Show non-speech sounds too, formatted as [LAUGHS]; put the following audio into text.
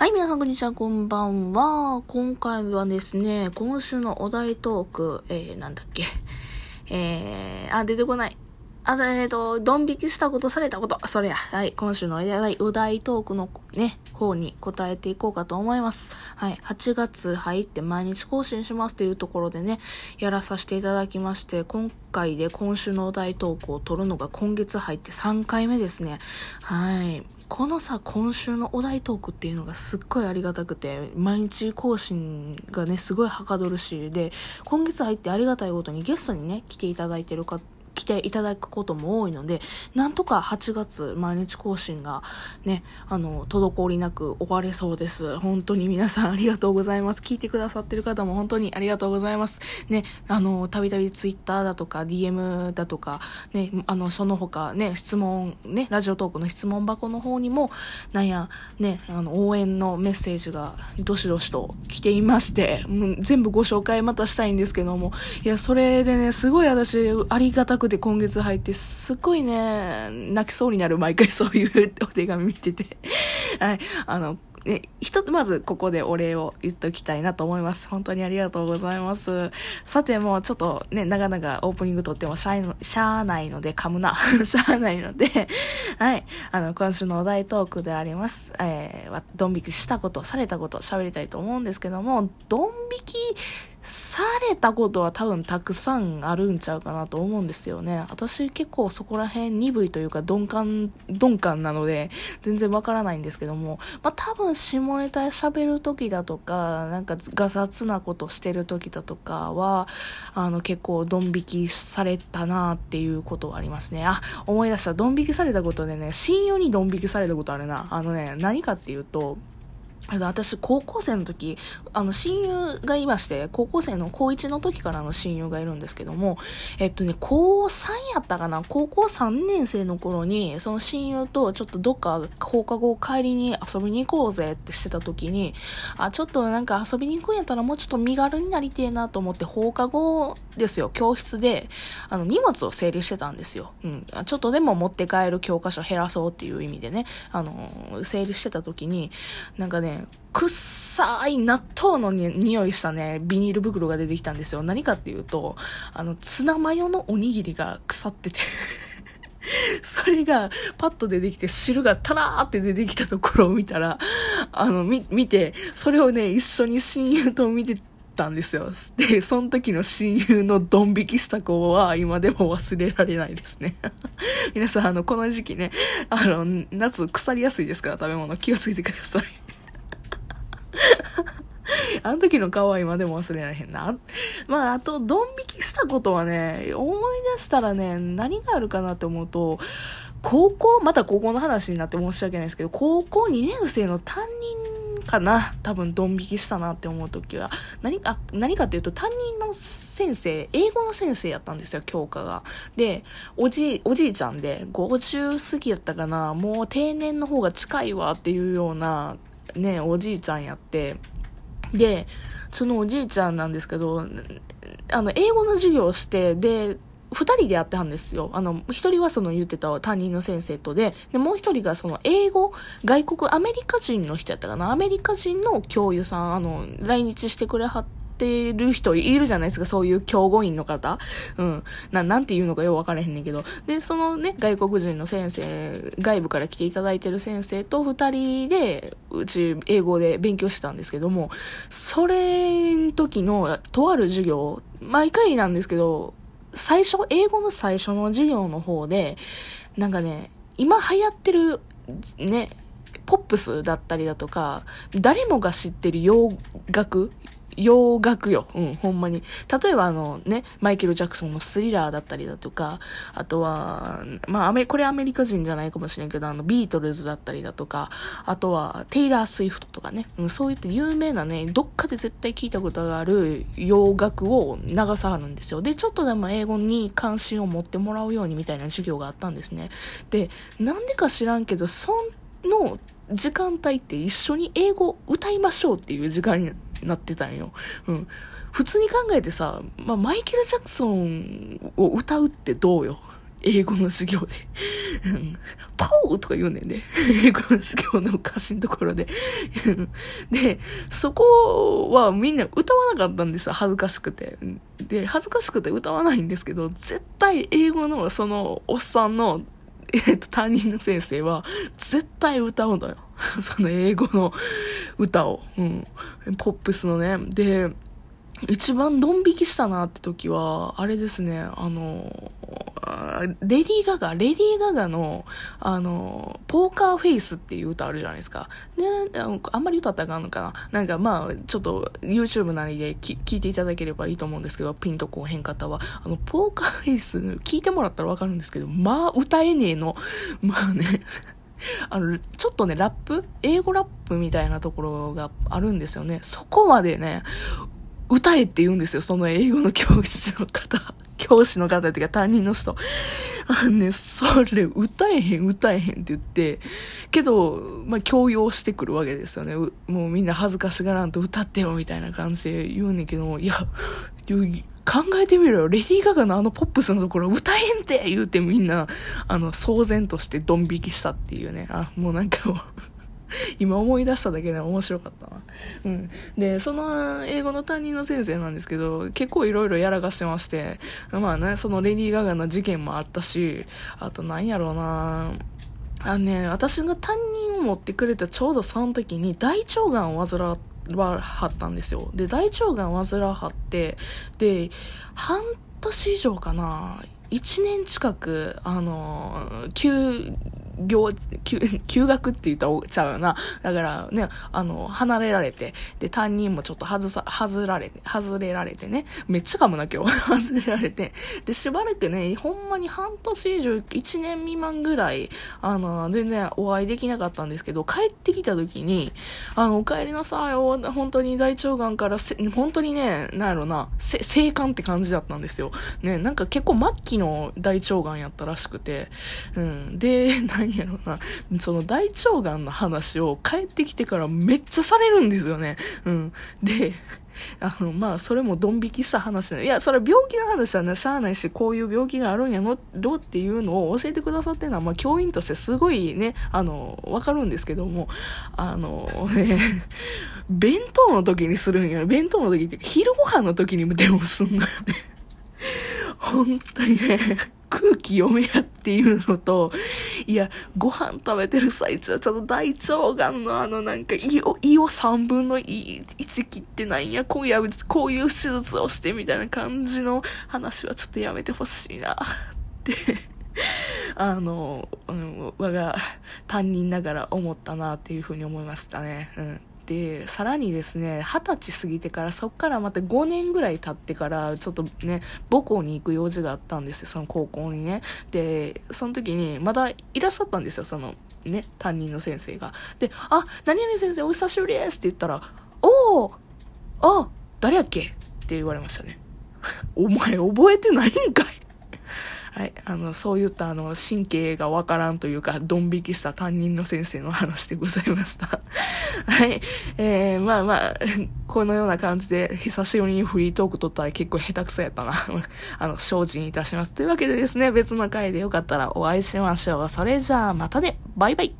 はい、皆さんこんにちは、こんばんは。今回はですね、今週のお題トーク、えー、なんだっけ。[LAUGHS] えー、あ、出てこない。あ、えっ、ー、と、ドン引きしたことされたこと。それや。はい、今週のお題トークのね、方に答えていこうかと思います。はい、8月入って毎日更新しますというところでね、やらさせていただきまして、今回で今週のお題トークを取るのが今月入って3回目ですね。はい。このさ、今週のお題トークっていうのがすっごいありがたくて、毎日更新がね、すごいはかどるし、で、今月入ってありがたいことにゲストにね、来ていただいてる方、来ていただくことも多いので、なんとか8月毎日更新がね、あの、滞りなく終われそうです。本当に皆さんありがとうございます。聞いてくださってる方も本当にありがとうございます。ね、あの、たびたびツイッターだとか DM だとか、ね、あの、その他ね、質問、ね、ラジオトークの質問箱の方にも、なんや、ね、あの、応援のメッセージがどしどしと来ていまして、全部ご紹介またしたいんですけども、いや、それでね、すごい私、ありがたくで今月入って、すっごいね、泣きそうになる毎回そういうお手紙見てて [LAUGHS] はい、あの、え、一つ、まずここでお礼を言っときたいなと思います。本当にありがとうございます。さて、もうちょっとね、長々オープニング撮ってもしゃい、しゃーないので、噛むな。[LAUGHS] しゃーないので、はい。あの、今週のお題トークであります。えー、ドン引きしたこと、されたこと、喋りたいと思うんですけども、ドン引きされたことは多分たくさんあるんちゃうかなと思うんですよね。私結構そこら辺鈍いというか鈍感、鈍感なので全然わからないんですけども、まあ多分下ネタ喋る時だとか、なんかガサツなことしてる時だとかは、あの結構ドン引きされたなっていうことはありますね。あ、思い出した。ドン引きされたことでね、親友にドン引きされたことあるな。あのね、何かっていうと、あの、私、高校生の時、あの、親友がいまして、高校生の高1の時からの親友がいるんですけども、えっとね、高3やったかな高校3年生の頃に、その親友とちょっとどっか放課後帰りに遊びに行こうぜってしてた時に、あ、ちょっとなんか遊びに行くんやったらもうちょっと身軽になりてえなと思って放課後ですよ、教室で、あの、荷物を整理してたんですよ。うん。ちょっとでも持って帰る教科書減らそうっていう意味でね、あの、整理してた時に、なんかね、くっさい納豆のに匂いしたね、ビニール袋が出てきたんですよ。何かっていうと、あの、ツナマヨのおにぎりが腐ってて [LAUGHS] それがパッと出てきて汁がタラーって出てきたところを見たら、あの、み、見て、それをね、一緒に親友と見てたんですよ。で、その時の親友のドン引きした子は今でも忘れられないですね。[LAUGHS] 皆さん、あの、この時期ね、あの、夏腐りやすいですから食べ物気をつけてください。あの時の顔は今でも忘れられへんな。まあ、あと、ドン引きしたことはね、思い出したらね、何があるかなって思うと、高校、また高校の話になって申し訳ないですけど、高校2年生の担任かな多分ドン引きしたなって思う時は。何か、何かっていうと担任の先生、英語の先生やったんですよ、教科が。で、おじいおじいちゃんで、50過ぎやったかなもう定年の方が近いわっていうような、ね、おじいちゃんやって、で、そのおじいちゃんなんですけど、あの、英語の授業をして、で、二人でやってはんですよ。あの、一人はその言ってた担任の先生とで、で、もう1人がその英語、外国、アメリカ人の人やったかな。アメリカ人の教諭さん、あの、来日してくれはって、ってる人いるじゃないですか、そういう教護員の方。うん。な、なんて言うのかよくわからへんねんけど。で、そのね、外国人の先生、外部から来ていただいてる先生と二人で、うち英語で勉強してたんですけども、それの時の、とある授業、毎回なんですけど、最初、英語の最初の授業の方で、なんかね、今流行ってる、ね、ポップスだったりだとか、誰もが知ってる洋楽、洋楽よ。うん、ほんまに。例えばあのね、マイケル・ジャクソンのスリラーだったりだとか、あとは、まあアメ、これアメリカ人じゃないかもしれんけど、あの、ビートルズだったりだとか、あとは、テイラー・スウィフトとかね、うん、そういった有名なね、どっかで絶対聞いたことがある洋楽を流さはるんですよ。で、ちょっとでも英語に関心を持ってもらうようにみたいな授業があったんですね。で、なんでか知らんけど、その時間帯って一緒に英語歌いましょうっていう時間になってたんよ。うん。普通に考えてさ、まあ、マイケル・ジャクソンを歌うってどうよ。英語の授業で。パオーとか言うねんね。英語の授業の歌詞のところで。で、そこはみんな歌わなかったんですよ。恥ずかしくて。で、恥ずかしくて歌わないんですけど、絶対英語のそのおっさんの、えっと、担任の先生は、絶対歌うのよ。[LAUGHS] その英語の歌を。うん。ポップスのね。で、一番ドン引きしたなって時は、あれですね、あの、レディー・ガガ、レディー・ガガの、あの、ポーカーフェイスっていう歌あるじゃないですか。ね、あんまり歌ったらあかんのかななんかまあ、ちょっと YouTube なりで聞いていただければいいと思うんですけど、ピンとこうへん方は。あの、ポーカーフェイス、聞いてもらったらわかるんですけど、まあ、歌えねえの。まあね。あの、ちょっとね、ラップ？英語ラップみたいなところがあるんですよね。そこまでね、歌えって言うんですよ、その英語の教師の方。[LAUGHS] 教師の方っていうか担任の人。あのね、それ歌えへん歌えへんって言って、けど、まあ強要してくるわけですよね。もうみんな恥ずかしがらんと歌ってよみたいな感じで言うねんけど、いや、考えてみろよ。レディー・ガガのあのポップスのところ歌えへんって言うてみんな、あの、騒然としてドン引きしたっていうね。あ、もうなんか [LAUGHS] 今思い出しただけで面白かったな。うん。で、その英語の担任の先生なんですけど、結構いろいろやらかしてまして、まあね、そのレディー・ガガの事件もあったし、あと何やろうなあのね、私が担任を持ってくれたちょうどその時に大腸がんを患わはったんですよ。で、大腸がんを患わはって、で、半年以上かな、1年近く、あの、休、業、休、[LAUGHS] 休学って言ったらちゃうよな。だからね、あの、離れられて、で、担任もちょっと外さ、外られて、外れられてね、めっちゃかもな今日、[LAUGHS] 外れられて、で、しばらくね、ほんまに半年以上、1年未満ぐらい、あの、全然お会いできなかったんですけど、帰ってきた時に、あの、お帰りなさい、本当に大腸がんからせ、本当にね、なんやろな、せ、生還って感じだったんですよ。ね、なんか結構末期の大腸がんやったらしくて、うん。で、[LAUGHS] 何やろな、その大腸がんの話を帰ってきてからめっちゃされるんですよね。うん。で、あの、まあ、それもドン引きした話いや、それは病気の話はね、しゃあないし、こういう病気があるんやろっていうのを教えてくださってるのは、まあ、教員としてすごいね、あの、わかるんですけども、あの、ね、弁当の時にするんや。弁当の時って、昼ご飯の時にもでもすんのよね。本当にね。空気読めやっていうのと、いや、ご飯食べてる最中はちょっと大腸がんのあのなんか胃を、胃を3分の1切ってないんや、今夜こういう手術をしてみたいな感じの話はちょっとやめてほしいなって [LAUGHS] あの、うん、我が担任ながら思ったなっていうふうに思いましたね。うん。でさらにですね二十歳過ぎてからそっからまた5年ぐらい経ってからちょっとね母校に行く用事があったんですよその高校にね。でその時にまだいらっしゃったんですよそのね担任の先生が。で「あ何々先生お久しぶりです」って言ったら「おおあ誰やっけ?」って言われましたね。[LAUGHS] お前覚えてないんかい？はい、あの、そういったあの、神経がわからんというか、ドン引きした担任の先生の話でございました。[LAUGHS] はい、えー、まあまあ、このような感じで、久しぶりにフリートーク撮ったら結構下手くそやったな。[LAUGHS] あの、精進いたします。というわけでですね、別の回でよかったらお会いしましょう。それじゃあ、またねバイバイ